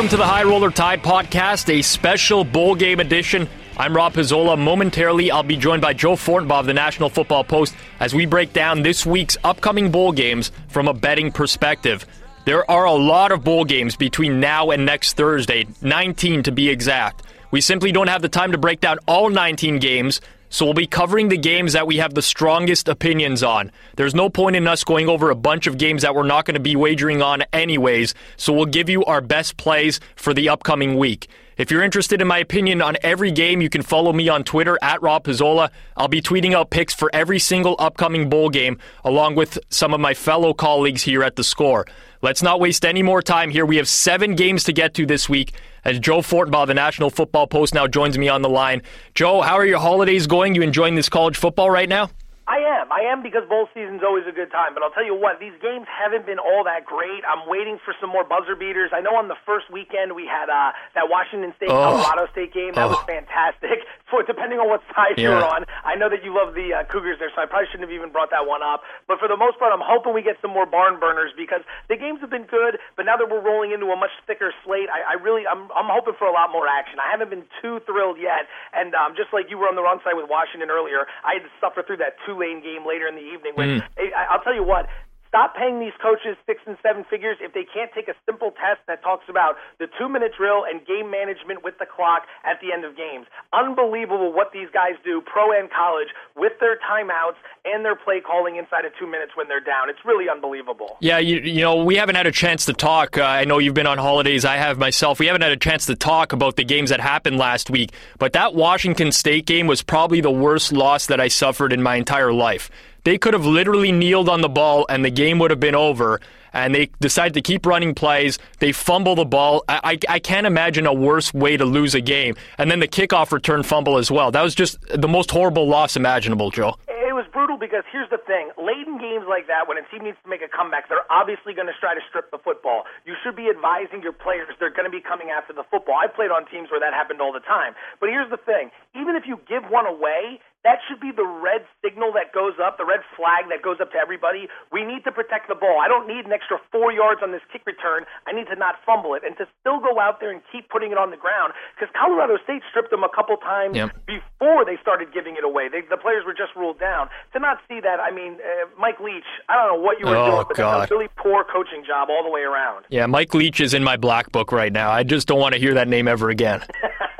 Welcome to the High Roller Tide podcast, a special bowl game edition. I'm Rob Pizzola. Momentarily, I'll be joined by Joe Fortenbaugh of the National Football Post as we break down this week's upcoming bowl games from a betting perspective. There are a lot of bowl games between now and next Thursday, 19 to be exact. We simply don't have the time to break down all 19 games, so we'll be covering the games that we have the strongest opinions on. There's no point in us going over a bunch of games that we're not going to be wagering on anyways, so we'll give you our best plays for the upcoming week. If you're interested in my opinion on every game, you can follow me on Twitter at Rob Pizzola. I'll be tweeting out picks for every single upcoming bowl game, along with some of my fellow colleagues here at the score. Let's not waste any more time here. We have seven games to get to this week. As Joe Fortenbaugh, the National Football Post, now joins me on the line. Joe, how are your holidays going? You enjoying this college football right now? I am. I am because bowl season's always a good time. But I'll tell you what, these games haven't been all that great. I'm waiting for some more buzzer beaters. I know on the first weekend we had uh, that Washington State Oh. Colorado State game. That was Oh. fantastic. For depending on what side Yeah. you're on, I know that you love the uh, Cougars there, so I probably shouldn't have even brought that one up. But for the most part, I'm hoping we get some more barn burners because the games have been good. But now that we're rolling into a much thicker slate, I, I really I'm I'm hoping for a lot more action. I haven't been too thrilled yet, and um, just like you were on the wrong side with Washington earlier, I had to suffer through that Tulane game later in the evening. When hmm. I, I'll tell you what. Stop paying these coaches six and seven figures if they can't take a simple test that talks about the two minute drill and game management with the clock at the end of games. Unbelievable what these guys do, pro and college, with their timeouts and their play calling inside of two minutes when they're down. It's really unbelievable. Yeah, you, you know, we haven't had a chance to talk. Uh, I know you've been on holidays. I have myself. We haven't had a chance to talk about the games that happened last week. But that Washington State game was probably the worst loss that I suffered in my entire life. They could have literally kneeled on the ball and the game would have been over. And they decided to keep running plays. They fumble the ball. I, I, I can't imagine a worse way to lose a game. And then the kickoff return fumble as well. That was just the most horrible loss imaginable, Joe. It was brutal because here's the thing: late in games like that, when a team needs to make a comeback, they're obviously going to try to strip the football. You should be advising your players they're going to be coming after the football. I played on teams where that happened all the time. But here's the thing: even if you give one away, that should be the red signal that goes up, the red flag that goes up to everybody. We need to protect the ball. I don't need an extra four yards on this kick return. I need to not fumble it and to still go out there and keep putting it on the ground because Colorado State stripped them a couple times Yep. before they started giving it away. They, the players were just ruled down. To not see that, I mean, uh, Mike Leach, I don't know what you were Oh, doing, but God. that's a really poor coaching job all the way around. Yeah, Mike Leach is in my black book right now. I just don't want to hear that name ever again.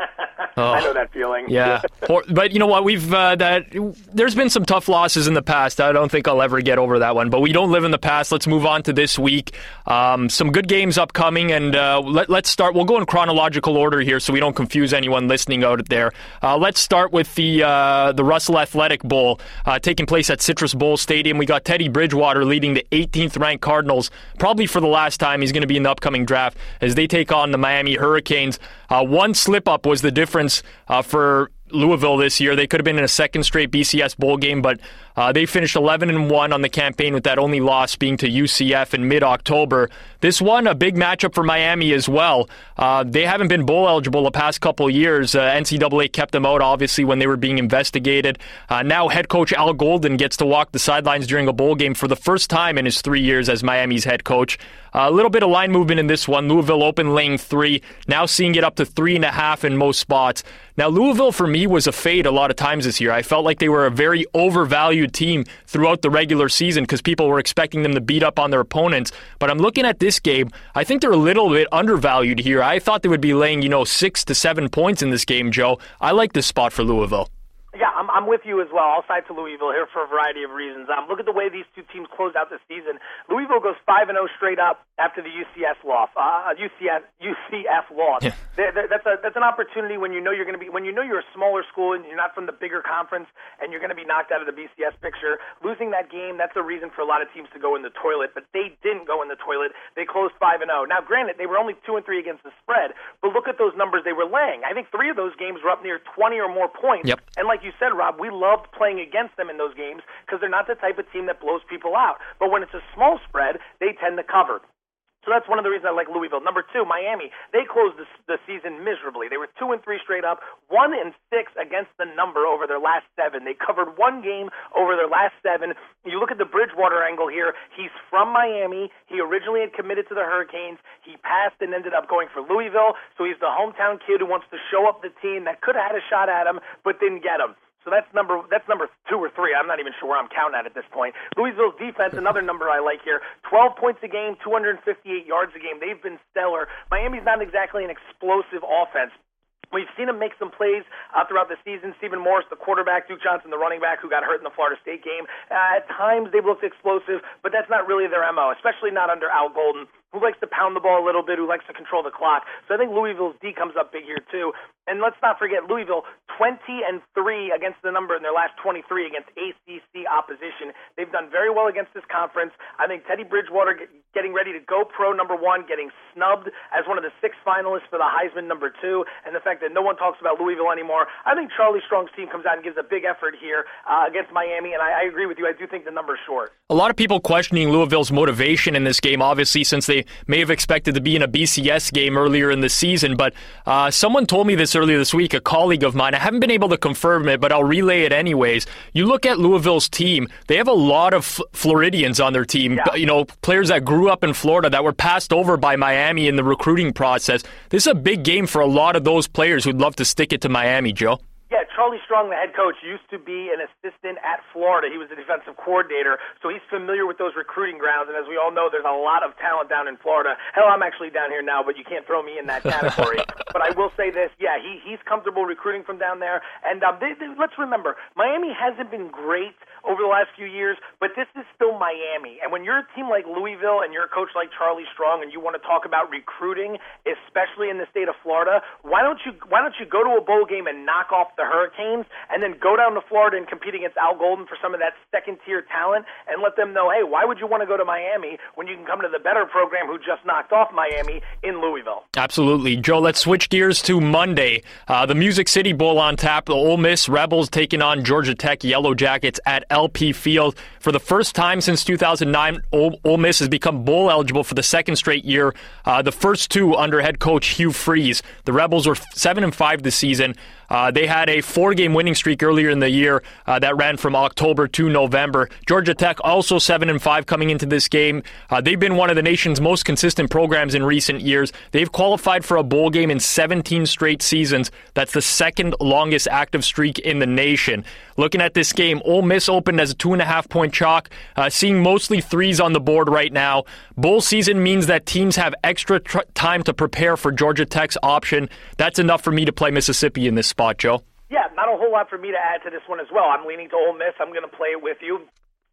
I know that feeling. Yeah, but you know what? We've uh, that. There's been some tough losses in the past. I don't think I'll ever get over that one. But we don't live in the past. Let's move on to this week. Um, some good games upcoming, and uh, let, let's start. We'll go in chronological order here, so we don't confuse anyone listening out there. Uh, let's start with the uh, the Russell Athletic Bowl uh, taking place at Citrus Bowl Stadium. We got Teddy Bridgewater leading the 18th ranked Cardinals, probably for the last time. He's going to be in the upcoming draft as they take on the Miami Hurricanes. Uh, one slip up was the difference uh, for Louisville this year. They could have been in a second straight BCS bowl game, but uh, they finished 11 and one on the campaign, with that only loss being to UCF in mid-October. This one a big matchup for Miami as well. Uh, they haven't been bowl eligible the past couple years. Uh, NCAA kept them out, obviously, when they were being investigated. Uh, now head coach Al Golden gets to walk the sidelines during a bowl game for the first time in his three years as Miami's head coach. A little bit of line movement in this one. Louisville open laying three, now seeing it up to three and a half in most spots. Now, Louisville for me was a fade a lot of times this year. I felt like they were a very overvalued team throughout the regular season because people were expecting them to beat up on their opponents. But I'm looking at this game. I think they're a little bit undervalued here. I thought they would be laying, you know, six to seven points in this game, Joe. I like this spot for Louisville. Yeah, I'm, I'm with you as well. I'll side to Louisville here for a variety of reasons. Um, look at the way these two teams closed out the season. Louisville goes five and zero straight up after the UCS loss. Uh, UCS UCF loss. Yeah. There- there- That's a that's an opportunity when you know you're going to be when you know you're a smaller school and you're not from the bigger conference and you're going to be knocked out of the BCS picture. Losing that game, that's a reason for a lot of teams to go in the toilet. But they didn't go in the toilet. They closed five and zero. Now, granted, they were only two and three against the spread, but look at those numbers they were laying. I think three of those games were up near 20 or more points. Yep. And like you said, Rob, we loved playing against them in those games because they're not the type of team that blows people out. But when it's a small spread, they tend to cover. That's one of the reasons I like Louisville. Number two, Miami. They closed the, the season miserably. They were two and three straight up, one and six against the number over their last seven. They covered one game over their last seven. You look at the Bridgewater angle here. He's from Miami. He originally had committed to the Hurricanes. He passed and ended up going for Louisville. So he's the hometown kid who wants to show up the team that could have had a shot at him, but didn't get him. So that's number that's number two or three. I'm not even sure where I'm counting at at this point. Louisville's defense, another number I like here: 12 points a game, 258 yards a game. They've been stellar. Miami's not exactly an explosive offense. We've seen him make some plays uh, throughout the season. Stephen Morris, the quarterback, Duke Johnson, the running back, who got hurt in the Florida State game. Uh, at times they've looked explosive, but that's not really their MO, especially not under Al Golden who likes to pound the ball a little bit, who likes to control the clock. So I think Louisville's D comes up big here too. And let's not forget Louisville, 20 and 3 against the number in their last 23 against ACC opposition. They've done very well against this conference. I think Teddy Bridgewater getting ready to go pro number one, getting snubbed as one of the six finalists for the Heisman number two, and the fact that no one talks about Louisville anymore. I think Charlie Strong's team comes out and gives a big effort here uh, against Miami, and I, I agree with you. I do think the number's short. A lot of people questioning Louisville's motivation in this game, obviously, since they may have expected to be in a BCS game earlier in the season. But uh, someone told me this earlier this week, a colleague of mine. I haven't been able to confirm it, but I'll relay it anyways. You look at Louisville's team, they have a lot of F- Floridians on their team, yeah. you know, players that grew up in Florida that were passed over by Miami in the recruiting process. This is a big game for a lot of those players who'd love to stick it to Miami, Joe. Charlie Strong, the head coach, used to be an assistant at Florida. He was a defensive coordinator, so he's familiar with those recruiting grounds. And as we all know, there's a lot of talent down in Florida. Hell, I'm actually down here now, but you can't throw me in that category. but I will say this: yeah, he he's comfortable recruiting from down there. And um, they, they, let's remember, Miami hasn't been great over the last few years, but this is still Miami. And when you're a team like Louisville and you're a coach like Charlie Strong, and you want to talk about recruiting, especially in the state of Florida, why don't you why don't you go to a bowl game and knock off the Hurricanes, and then go down to Florida and compete against Al Golden for some of that second tier talent, and let them know, hey, why would you want to go to Miami when you can come to the better program who just knocked off Miami in Louisville? Absolutely, Joe. Let's switch gears to Monday. Uh, the Music City Bowl on tap. The Ole Miss Rebels taking on Georgia Tech Yellow Jackets at LP Field for the first time since 2009. Ole, Miss has become bowl eligible for the second straight year. Uh, the first two under head coach Hugh Freeze. The Rebels were seven and five this season. Uh, they had a four game winning streak earlier in the year uh, that ran from October to November. Georgia Tech also 7 and 5 coming into this game. Uh, they've been one of the nation's most consistent programs in recent years. They've qualified for a bowl game in 17 straight seasons. That's the second longest active streak in the nation. Looking at this game, Ole Miss opened as a two and a half point chalk, uh, seeing mostly threes on the board right now. Bowl season means that teams have extra tr- time to prepare for Georgia Tech's option. That's enough for me to play Mississippi in this spot, Joe. Yeah, not a whole lot for me to add to this one as well. I'm leaning to Ole Miss. I'm going to play it with you.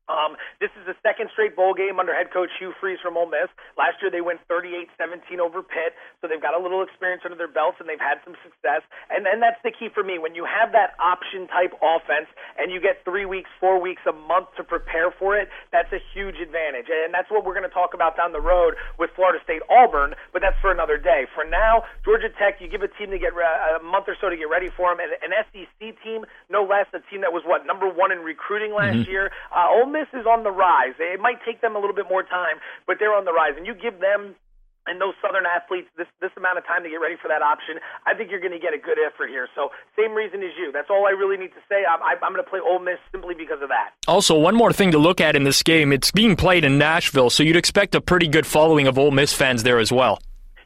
Um, this is the second straight bowl game under head coach Hugh Freeze from Ole Miss. Last year they went 38-17 over Pitt, so they've got a little experience under their belts and they've had some success. And and that's the key for me. When you have that option type offense and you get three weeks, four weeks, a month to prepare for it, that's a huge advantage. And that's what we're going to talk about down the road with Florida State Auburn. But that's for another day. For now, Georgia Tech, you give a team to get re- a month or so to get ready for them, and an SEC team, no less, a team that was what number one in recruiting last mm-hmm. year. Uh, Ole Miss is on the rise. It might take them a little bit more time, but they're on the rise. And you give them and those Southern athletes this this amount of time to get ready for that option, I think you're going to get a good effort here. So same reason as you. That's all I really need to say. I'm, I'm going to play Ole Miss simply because of that. Also, one more thing to look at in this game: it's being played in Nashville, so you'd expect a pretty good following of Ole Miss fans there as well.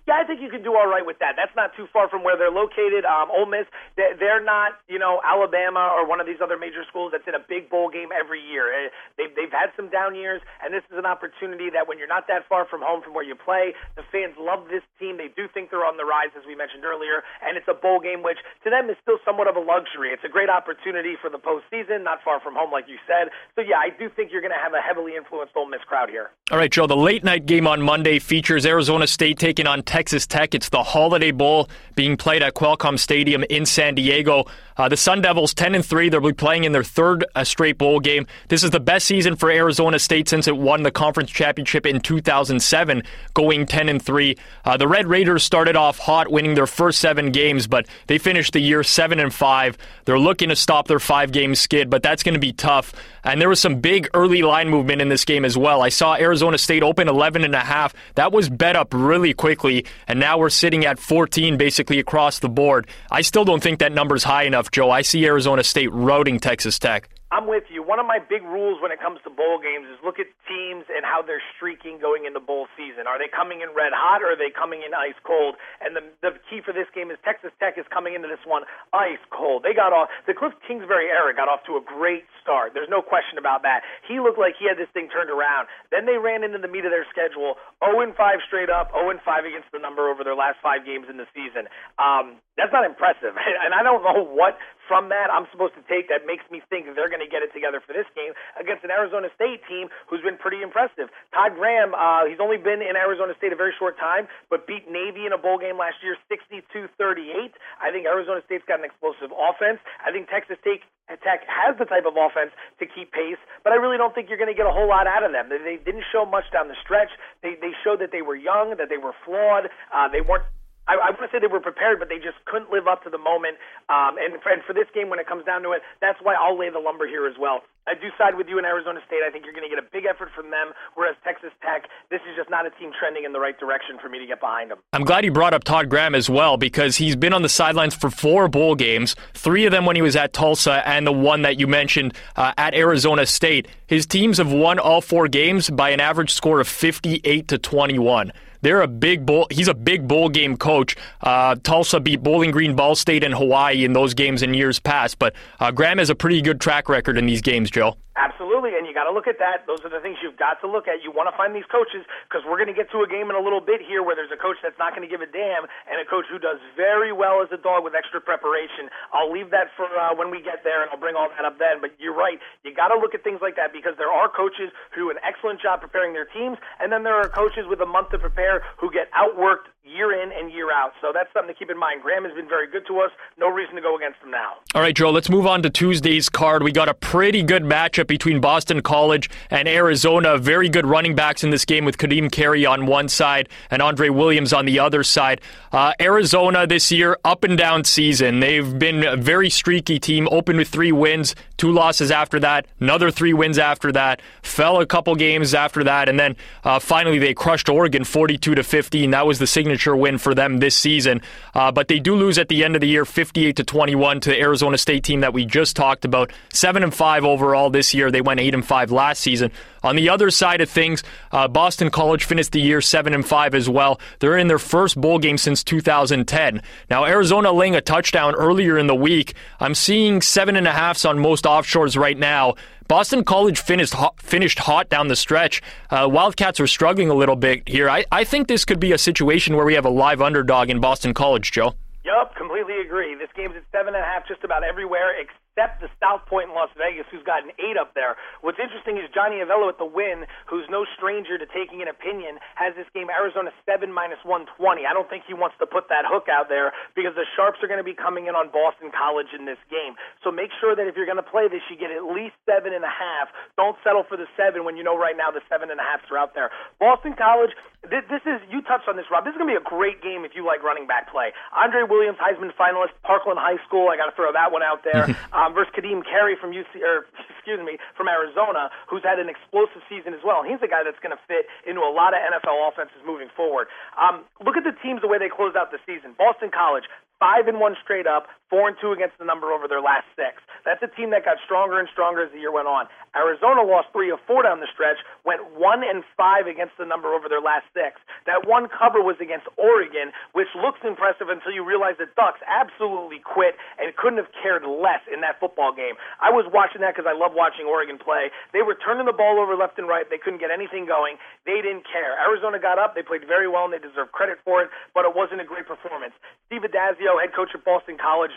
Yeah, I think you can do all right with that. That's not too far from where they're located. Um, Ole Miss, they're not, you know, Alabama or one of these other major schools that's in a big bowl game every year. Eh, they've, they've had some down years, and this is an opportunity that when you're not that far from home from where you play, the fans love this team. They do think they're on the rise, as we mentioned earlier, and it's a bowl game, which to them is still somewhat of a luxury. It's a great opportunity for the postseason, not far from home, like you said. So, yeah, I do think you're going to have a heavily influenced Ole Miss crowd here. All right, Joe, the late night game on Monday features Arizona State taking on Texas Tech. It's the Holiday Bowl being played at Qualcomm Stadium in San Diego. Uh, the Sun Devils 10 and 3. They'll be playing in their third uh, straight bowl game. This is the best season for Arizona State since it won the conference championship in 2007, going 10 and 3. Uh, the Red Raiders started off hot, winning their first seven games, but they finished the year 7 and 5. They're looking to stop their five game skid, but that's going to be tough. And there was some big early line movement in this game as well. I saw Arizona State open 11 and a half. That was bet up really quickly, and now we're sitting at 14 basically across the board. I still don't think that number's high enough, Joe. I see Arizona State routing Texas Tech. I'm with. One of my big rules when it comes to bowl games is look at teams and how they're streaking going into bowl season. Are they coming in red hot or are they coming in ice cold? And the the key for this game is Texas Tech is coming into this one ice cold. They got off the Cliff Kingsbury era got off to a great start. There's no question about that. He looked like he had this thing turned around. Then they ran into the meat of their schedule, 0 and 5 straight up, 0 and 5 against the number over their last five games in the season. Um, that's not impressive, and I don't know what from that I'm supposed to take that makes me think they're going to get it together for this game against an Arizona State team who's been pretty impressive. Todd Graham, uh, he's only been in Arizona State a very short time, but beat Navy in a bowl game last year 62-38. I think Arizona State's got an explosive offense. I think Texas Tech Tech has the type of offense to keep pace, but I really don't think you're going to get a whole lot out of them. They, didn't show much down the stretch. They they showed that they were young, that they were flawed. Uh, they weren't I, I want to say they were prepared, but they just couldn't live up to the moment. Um, and, and for this game, when it comes down to it, that's why I'll lay the lumber here as well. I do side with you in Arizona State. I think you're going to get a big effort from them, whereas Texas Tech, this is just not a team trending in the right direction for me to get behind them. I'm glad you brought up Todd Graham as well because he's been on the sidelines for four bowl games, three of them when he was at Tulsa, and the one that you mentioned uh, at Arizona State. His teams have won all four games by an average score of 58 to 21. They're a big bowl. He's a big bowl game coach. Uh, Tulsa beat Bowling Green, Ball State, and Hawaii in those games in years past. But uh, Graham has a pretty good track record in these games, Joe. Absolutely, and you got to look at that. Those are the things you've got to look at. You want to find these coaches because we're going to get to a game in a little bit here where there's a coach that's not going to give a damn and a coach who does very well as a dog with extra preparation. I'll leave that for uh, when we get there, and I'll bring all that up then. But you're right. You got to look at things like that because there are coaches who do an excellent job preparing their teams, and then there are coaches with a month to prepare who get outworked year in and year out. So that's something to keep in mind. Graham has been very good to us. No reason to go against him now. All right, Joe, let's move on to Tuesday's card. We got a pretty good matchup between Boston College and Arizona. Very good running backs in this game with Ka'Deem Carey on one side and Andre Williams on the other side. Uh, Arizona this year, up and down season. They've been a very streaky team, open with three wins, two losses after that, another three wins after that, fell a couple games after that, and then uh, finally they crushed Oregon 42 to 15. That was the signature win for them this season. Uh, but they do lose at the end of the year 58 to 21 to the Arizona State team that we just talked about. 7 and 5 overall this year. They went 8 and 5 last season. On the other side of things, uh, Boston College finished the year 7 and 5 as well. They're in their first bowl game since 2010. Now, Arizona laying a touchdown earlier in the week. I'm seeing seven and a halfs on most offshores right now. Boston College finished hot, finished hot down the stretch. Uh, Wildcats are struggling a little bit here. I, I think this could be a situation where we have a live underdog in Boston College, Joe. Yep, completely agree. This game's at seven and a half just about everywhere except the South Point in Las Vegas, who's got an eight up there. What's interesting is Johnny Avello at the Wynn, who's no stranger to taking an opinion, has this game Arizona seven minus one twenty. I don't think he wants to put that hook out there because the sharps are going to be coming in on Boston College in this game. So make sure that if you're going to play this, you get at least seven and a half. Don't settle for the seven when you know right now the seven and a halfs are out there. Boston College, this, this is you touched on this, Rob. This is going to be a great game if you like running back play. Andre Williams, Heisman finalist, Parkland High School. I got to throw that one out there. um, versus Ka'Deem Carey from UC, or excuse me, from Arizona, who's had an explosive season as well. He's the guy that's going to fit into a lot of NFL offenses moving forward. Um, look at the teams the way they closed out the season. Boston College, five and one straight up, four and two against the number over their last six. That's a team that got stronger and stronger as the year went on. Arizona lost three of four down the stretch, went one and five against the number over their last six. That one cover was against Oregon, which looks impressive until you realize the Ducks absolutely quit and couldn't have cared less in that football game. I was watching that because I love watching Oregon play. They were turning the ball over left and right. They couldn't get anything going. They didn't care. Arizona got up. They played very well and they deserve credit for it, but it wasn't a great performance. Steve Addazio, head coach at Boston College,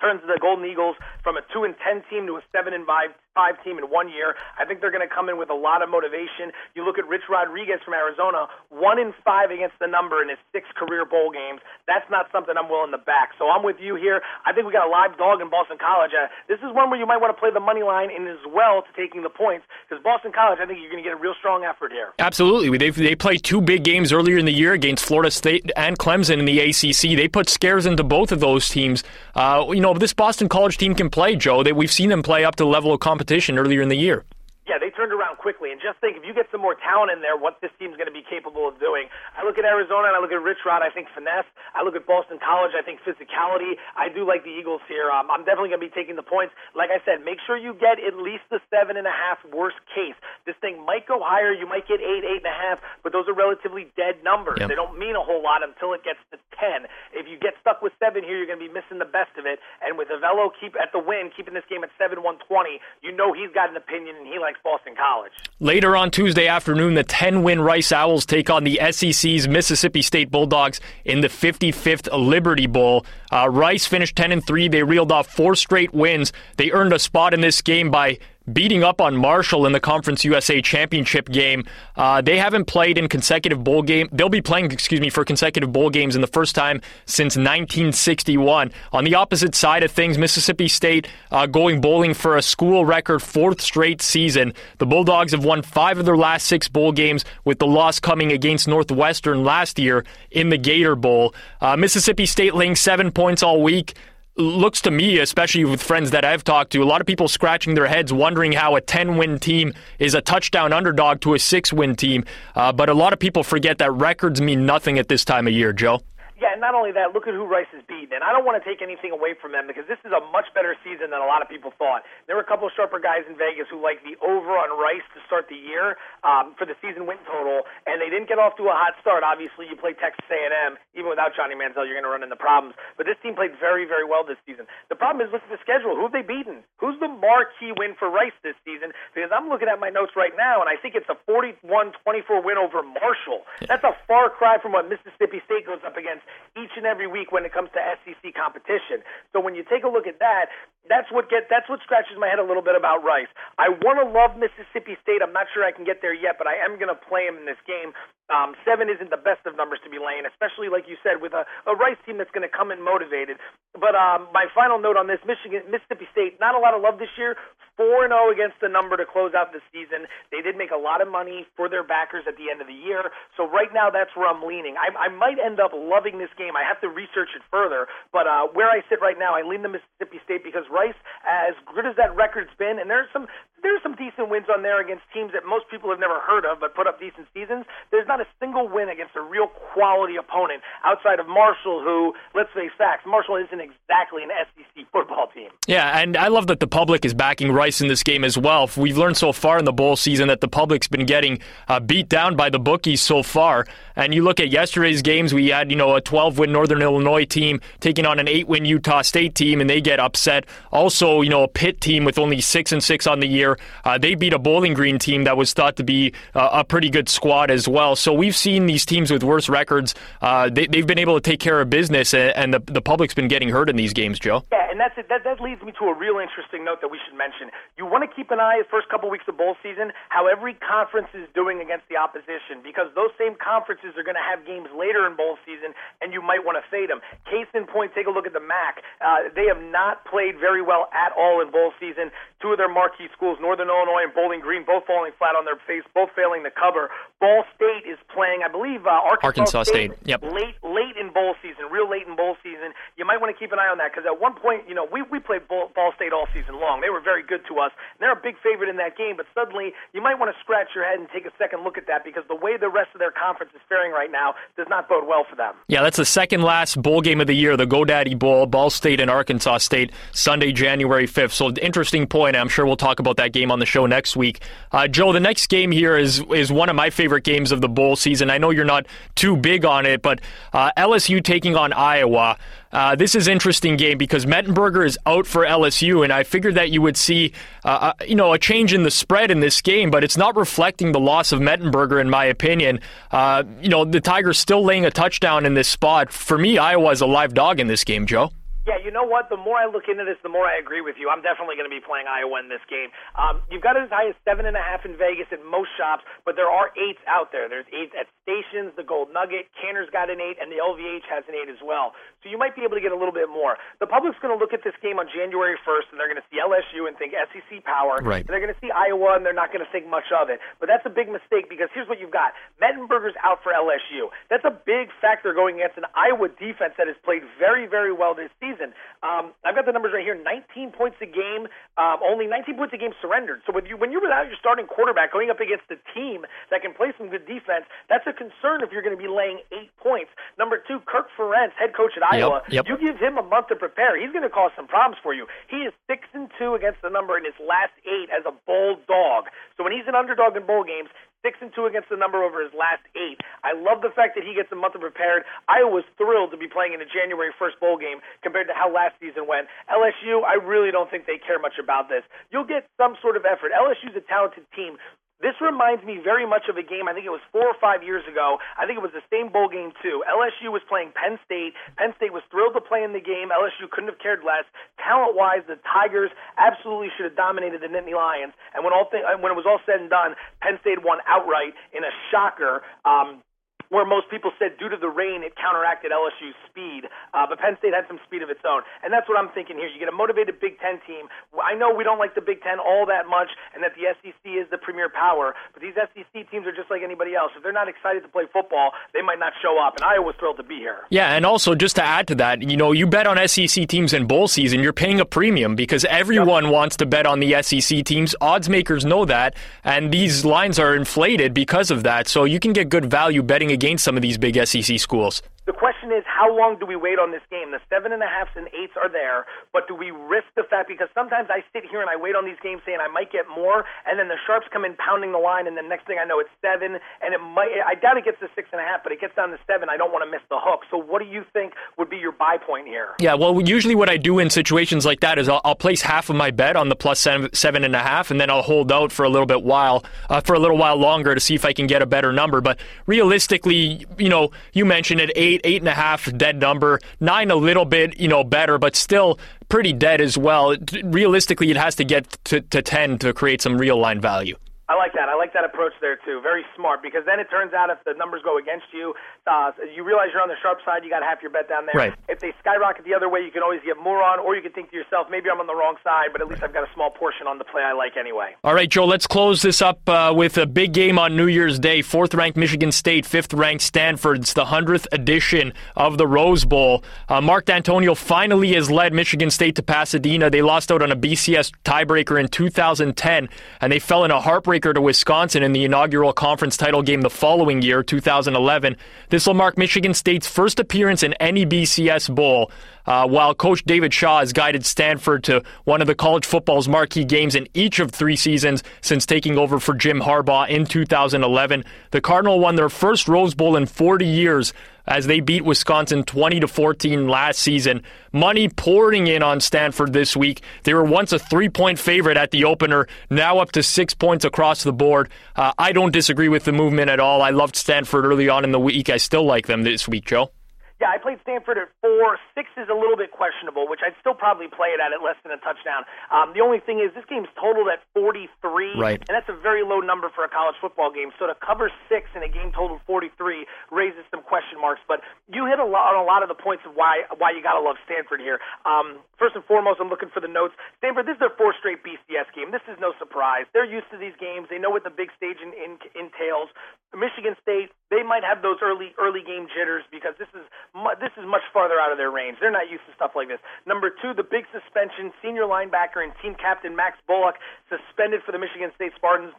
turns the Golden Eagles from a two and ten team to a seven and five five team in one year. I think they're going to come in with a lot of motivation. You look at Rich Rodriguez from Arizona, one in five against the number in his six career bowl games. That's not something I'm willing to back. So I'm with you here. I think we got a live dog in Boston College. Uh, this is one where you might want to play the money line in as well to taking the points because Boston College, I think you're going to get a real strong effort here. Absolutely. They they played two big games earlier in the year against Florida State and Clemson in the ACC. They put scares into both of those teams. Uh, you know, this Boston College team can play, Joe. That we've seen them play up to the level of competition earlier in the year. Yeah, they turned around quickly. And just think, if you get some more talent in there, what this team's going to be capable of doing. I look at Arizona and I look at Rich Rod. I think finesse. I look at Boston College. I think physicality. I do like the Eagles here. Um, I'm definitely going to be taking the points. Like I said, make sure you get at least the seven and a half. Worst case, this thing might go higher. You might get eight, eight and a half, but those are relatively dead numbers. Yep. They don't mean a whole lot until it gets to ten. If you get stuck with seven here, you're going to be missing the best of it. And with Avello keep at the Wynn, keeping this game at seven one twenty, you know he's got an opinion and he likes Boston College. Later on Tuesday afternoon, the 10 win Rice Owls take on the SEC's Mississippi State Bulldogs in the 55th Liberty Bowl. Uh, Rice finished 10 and 3. They reeled off four straight wins. They earned a spot in this game by beating up on Marshall in the Conference USA Championship game. Uh, they haven't played in consecutive bowl game. They'll be playing, excuse me, for consecutive bowl games in the first time since 1961. On the opposite side of things, Mississippi State uh, going bowling for a school record fourth straight season. The Bulldogs have won five of their last six bowl games, with the loss coming against Northwestern last year in the Gator Bowl. Uh, Mississippi State laying seven points all week looks to me, especially with friends that I've talked to, a lot of people scratching their heads wondering how a 10 win team is a touchdown underdog to a six win team. Uh, but a lot of people forget that records mean nothing at this time of year, Joe. Yeah, and not only that, look at who Rice has beaten. And I don't want to take anything away from them because this is a much better season than a lot of people thought. There were a couple of sharper guys in Vegas who liked the over on Rice to start the year um, for the season win total, and they didn't get off to a hot start. Obviously, you play Texas A&M. Even without Johnny Manziel, you're going to run into problems. But this team played very, very well this season. The problem is, look at the schedule. Who have they beaten? Who's the marquee win for Rice this season? Because I'm looking at my notes right now, and I think it's a 41-24 win over Marshall. That's a far cry from what Mississippi State goes up against each and every week when it comes to SEC competition. So when you take a look at that, that's what get that's what scratches my head a little bit about Rice. I want to love Mississippi State. I'm not sure I can get there yet, but I am going to play him in this game. Um, seven isn't the best of numbers to be laying, especially like you said with a, a Rice team that's going to come in motivated. But um, my final note on this: Michigan, Mississippi State, not a lot of love this year. Four and zero oh against the number to close out the season. They did make a lot of money for their backers at the end of the year. So right now, that's where I'm leaning. I, I might end up loving this game. I have to research it further, but uh, where I sit right now, I lean to Mississippi State because Rice, as good as that record's been, and there's some there's some decent wins on there against teams that most people have never heard of, but put up decent seasons. There's not a single win against a real quality opponent outside of Marshall, who, let's face facts, Marshall isn't exactly an SEC football team. Yeah, and I love that the public is backing Rice in this game as well. We've learned so far in the bowl season that the public's been getting uh, beat down by the bookies so far. And you look at yesterday's games, we had you know a 12-win Northern Illinois team taking on an 8-win Utah State team, and they get upset. Also, you know a Pitt team with only six and six on the year, uh, they beat a Bowling Green team that was thought to be uh, a pretty good squad as well. So we've seen these teams with worse records. Uh, they, have been able to take care of business, and, and the the public's been getting hurt in these games, Joe. Yeah, and that's it. That that leads me to a real interesting note that we should mention. You want to keep an eye the first couple weeks of bowl season how every conference is doing against the opposition because those same conferences are going to have games later in bowl season, and you might want to fade them. Case in point, take a look at the MAC. Uh, they have not played very well at all in bowl season. Two of their marquee schools, Northern Illinois and Bowling Green, both falling flat on their face, both failing to cover. Ball State is playing, I believe, uh, Arkansas, Arkansas State. State. Yep. Late, late in bowl season, real late in bowl season. You might want to keep an eye on that because at one point, you know, we we played Ball, Ball State all season long. They were very good to us. And they're a big favorite in that game, but suddenly you might want to scratch your head and take a second look at that because the way the rest of their conference is faring right now does not bode well for them. Yeah, that's the second last bowl game of the year, the GoDaddy Bowl, Ball State and Arkansas State, Sunday, January 5th. So, interesting point. I'm sure we'll talk about that game on the show next week. Uh, Joe, the next game here is is one of my favorite games of the bowl season. I know you're not too big on it, but uh, LSU taking on Iowa. Uh, this is interesting game because Mettenberger is out for LSU, and I figured that you would see, uh, uh, you know, a change in the spread in this game, but it's not reflecting the loss of Mettenberger, in my opinion. Uh, you know, the Tigers still laying a touchdown in this spot. For me, Iowa is a live dog in this game, Joe. Yeah, you know what? The more I look into this, the more I agree with you. I'm definitely going to be playing Iowa in this game. Um, you've got it as high as seven and a half in Vegas at most shops, but there are eights out there. There's eights at stations, the Gold Nugget, Cantor's got an eight, and the LVH has an eight as well. So you might be able to get a little bit more. The public's going to look at this game on January 1st, and they're going to see LSU and think SEC power. Right. And they're going to see Iowa, and they're not going to think much of it. But that's a big mistake because here's what you've got: Mettenberger's out for LSU. That's a big factor going against an Iowa defense that has played very, very well this season. Um, I've got the numbers right here: 19 points a game, um, only 19 points a game surrendered. So when you when you're without your starting quarterback going up against a team that can play some good defense, that's a concern if you're going to be laying eight points. Number two, Kirk Ferentz, head coach at Iowa. Yep, yep. You give him a month to prepare. He's going to cause some problems for you. He is six and two against the number in his last eight as a bold dog. So when he's an underdog in bowl games, six and two against the number over his last eight. I love the fact that he gets a month of prepared. I was thrilled to be playing in a January 1st bowl game compared to how last season went. LSU, I really don't think they care much about this. You'll get some sort of effort. LSU's a talented team. This reminds me very much of a game. I think it was four or five years ago. I think it was the same bowl game too. LSU was playing Penn State. Penn State was thrilled to play in the game. LSU couldn't have cared less. Talent-wise, the Tigers absolutely should have dominated the Nittany Lions. And when all th- when it was all said and done, Penn State won outright in a shocker. Um, where most people said due to the rain it counteracted LSU's speed, uh, but Penn State had some speed of its own, and that's what I'm thinking here. You get a motivated Big Ten team. I know we don't like the Big Ten all that much, and that the SEC is the premier power, but these SEC teams are just like anybody else. If they're not excited to play football, they might not show up. And Iowa's thrilled to be here. Yeah, and also just to add to that, you know, you bet on SEC teams in bowl season, you're paying a premium because everyone yep. wants to bet on the SEC teams. Odds makers know that, and these lines are inflated because of that. So you can get good value betting against some of these big SEC schools. The question is, how long do we wait on this game? The seven and a halfs and eights are there, but do we risk the fact? Because sometimes I sit here and I wait on these games saying I might get more, and then the sharps come in pounding the line, and the next thing I know it's seven, and it might. I doubt it gets to six and a half, but it gets down to seven. I don't want to miss the hook. So, what do you think would be your buy point here? Yeah, well, usually what I do in situations like that is I'll, I'll place half of my bet on the plus seven, seven and a half, and then I'll hold out for a little bit while, uh, for a little while longer to see if I can get a better number. But realistically, you know, you mentioned it eight, eight and a half dead number. Nine a little bit, you know, better, but still pretty dead as well. Realistically, it has to get to, to 10 to create some real line value. I like that. I like that approach there too. Very smart because then it turns out if the numbers go against you, uh, you realize you're on the sharp side. You got half your bet down there. Right. If they skyrocket the other way, you can always get more on, or you can think to yourself, maybe I'm on the wrong side, but at least I've got a small portion on the play I like anyway. All right, Joe. Let's close this up uh, with a big game on New Year's Day. Fourth ranked Michigan State, fifth ranked Stanford. It's the hundredth edition of the Rose Bowl. Uh, Mark Dantonio finally has led Michigan State to Pasadena. They lost out on a BCS tiebreaker in 2010, and they fell in a to Wisconsin in the inaugural conference title game the following year, 2011. This will mark Michigan State's first appearance in any BCS Bowl, uh, while Coach David Shaw has guided Stanford to one of the college football's marquee games in each of three seasons since taking over for Jim Harbaugh in 2011. The Cardinal won their first Rose Bowl in 40 years as they beat Wisconsin 20 to 14 last season. Money pouring in on Stanford this week. They were once a three-point favorite at the opener, now up to six points across the board. Uh, I don't disagree with the movement at all. I loved Stanford early on in the week. I still like them this week, Joe. Yeah, I played Stanford at four. Six is a little bit questionable, which I'd still probably play it at at less than a touchdown. Um, the only thing is, this game's totaled at 43, right. and that's a very low number for a college football game. So to cover six in a game totaled 43 raises some question marks. But you hit a lot on a lot of the points of why why you got to love Stanford here. Um, first and foremost, I'm looking for the notes. Stanford, this is their fourth straight BCS game. This is no surprise. They're used to these games. They know what the big stage in, in, entails. Michigan State, they might have those early early game jitters because this is mu- this is much farther out of their range. They're not used to stuff like this. Number two, the big suspension: senior linebacker and team captain Max Bullough suspended for the Michigan State Spartans.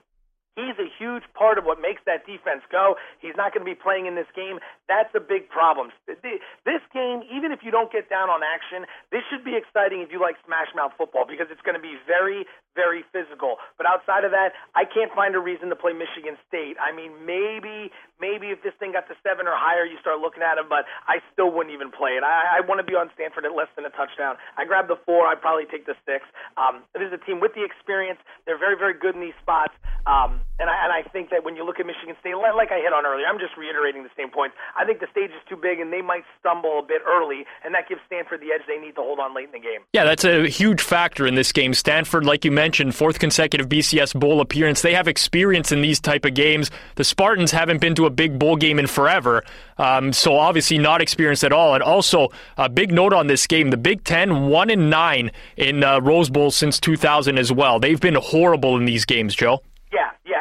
He's a huge part of what makes that defense go. He's not going to be playing in this game. That's a big problem. This game, even if you don't get down on action, this should be exciting if you like smash mouth football because it's going to be very, very physical. But outside of that, I can't find a reason to play Michigan State. I mean, maybe maybe if this thing got to seven or higher, you start looking at them, but I still wouldn't even play it. I, I want to be on Stanford at less than a touchdown. I grab the four. I'd probably take the six. Um, it is a team with the experience. They're very, very good in these spots. Um, and, I, and I think that when you look at Michigan State, like I hit on earlier, I'm just reiterating the same points. I think the stage is too big, and they might stumble a bit early, and that gives Stanford the edge they need to hold on late in the game. Yeah, that's a huge factor in this game. Stanford, like you mentioned, fourth consecutive BCS bowl appearance. They have experience in these type of games. The Spartans haven't been to a big bowl game in forever, um, so obviously not experienced at all. And also, a big note on this game: the Big Ten one and nine in uh, Rose Bowl since 2000 as well. They've been horrible in these games, Joe.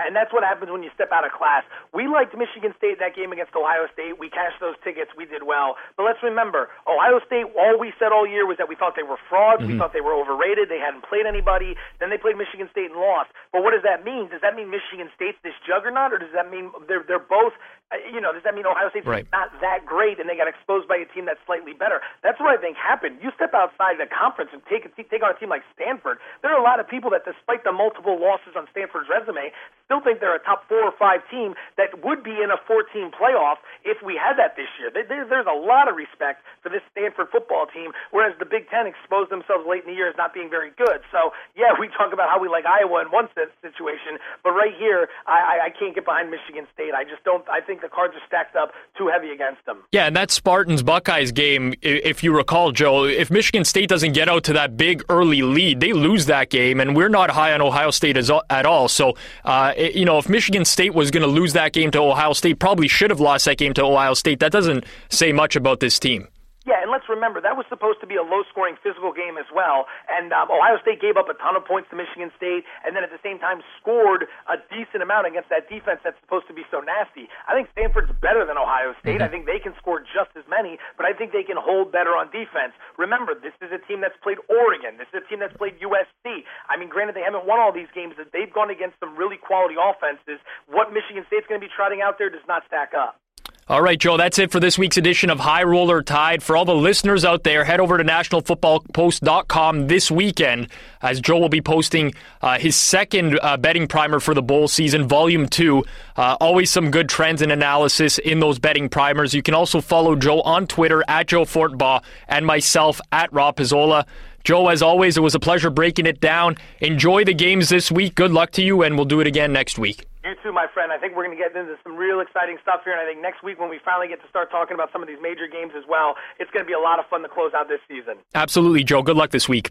And that's what happens when you step out of class. We liked Michigan State that game against Ohio State. We cashed those tickets. We did well. But let's remember, Ohio State, all we said all year was that we thought they were frauds. Mm-hmm. We thought they were overrated. They hadn't played anybody. Then they played Michigan State and lost. But what does that mean? Does that mean Michigan State's this juggernaut, or does that mean they're, they're both uh, you know, does that mean Ohio State's right. not that great and they got exposed by a team that's slightly better? That's what I think happened. You step outside the conference and take a, take on a team like Stanford. There are a lot of people that, despite the multiple losses on Stanford's resume, still think they're a top four or five team that would be in a 14 playoff if we had that this year. There's a lot of respect for this Stanford football team, whereas the Big Ten exposed themselves late in the year as not being very good. So, yeah, we talk about how we like Iowa in one situation, but right here, I, I can't get behind Michigan State. I just don't. I think think the cards are stacked up too heavy against them. Yeah, and that Spartans Buckeyes game, if you recall, Joe, if Michigan State doesn't get out to that big early lead, they lose that game, and we're not high on Ohio State as, at all. So, uh, you know, if Michigan State was going to lose that game to Ohio State, probably should have lost that game to Ohio State. That doesn't say much about this team. Yeah, and let's remember that was supposed to be a low-scoring physical game as well. And um, Ohio State gave up a ton of points to Michigan State, and then at the same time scored a decent amount against that defense that's supposed to be so nasty. I think Stanford's better than Ohio State. Mm-hmm. I think they can score just as many, but I think they can hold better on defense. Remember, this is a team that's played Oregon. This is a team that's played USC. I mean, granted, they haven't won all these games, but they've gone against some really quality offenses. What Michigan State's going to be trotting out there does not stack up. All right, Joe, that's it for this week's edition of High Roller Tide. For all the listeners out there, head over to nationalfootballpost.com this weekend as Joe will be posting uh, his second uh, betting primer for the bowl season, Volume 2. Uh, always some good trends and analysis in those betting primers. You can also follow Joe on Twitter at Joe Fortenbaugh and myself at Rob Pizzola. Joe, as always, it was a pleasure breaking it down. Enjoy the games this week. Good luck to you, and we'll do it again next week. You too, my friend. I think we're going to get into some real exciting stuff here, and I think next week when we finally get to start talking about some of these major games as well, it's going to be a lot of fun to close out this season. Absolutely, Joe. Good luck this week.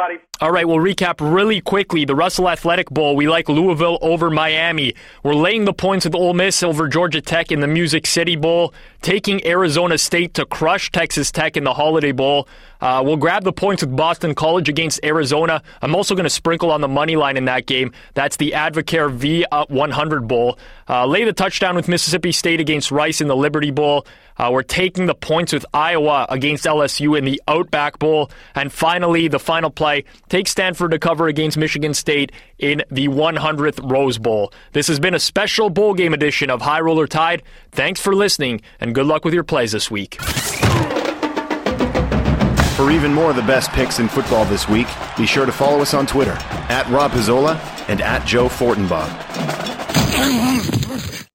Buddy. All right, we'll recap really quickly. The Russell Athletic Bowl, we like Louisville over Miami. We're laying the points with Ole Miss over Georgia Tech in the Music City Bowl, taking Arizona State to crush Texas Tech in the Holiday Bowl. Uh, we'll grab the points with Boston College against Arizona. I'm also going to sprinkle on the money line in that game. That's the Advocare V 100 Bowl. Uh, lay the touchdown with Mississippi State against Rice in the Liberty Bowl. Uh, we're taking the points with Iowa against LSU in the Outback Bowl. And finally, the final play take Stanford to cover against Michigan State in the 100th Rose Bowl. This has been a special bowl game edition of High Roller Tide. Thanks for listening, and good luck with your plays this week. For even more of the best picks in football this week, be sure to follow us on Twitter at Rob Pizzola and at Joe Fortenbaugh.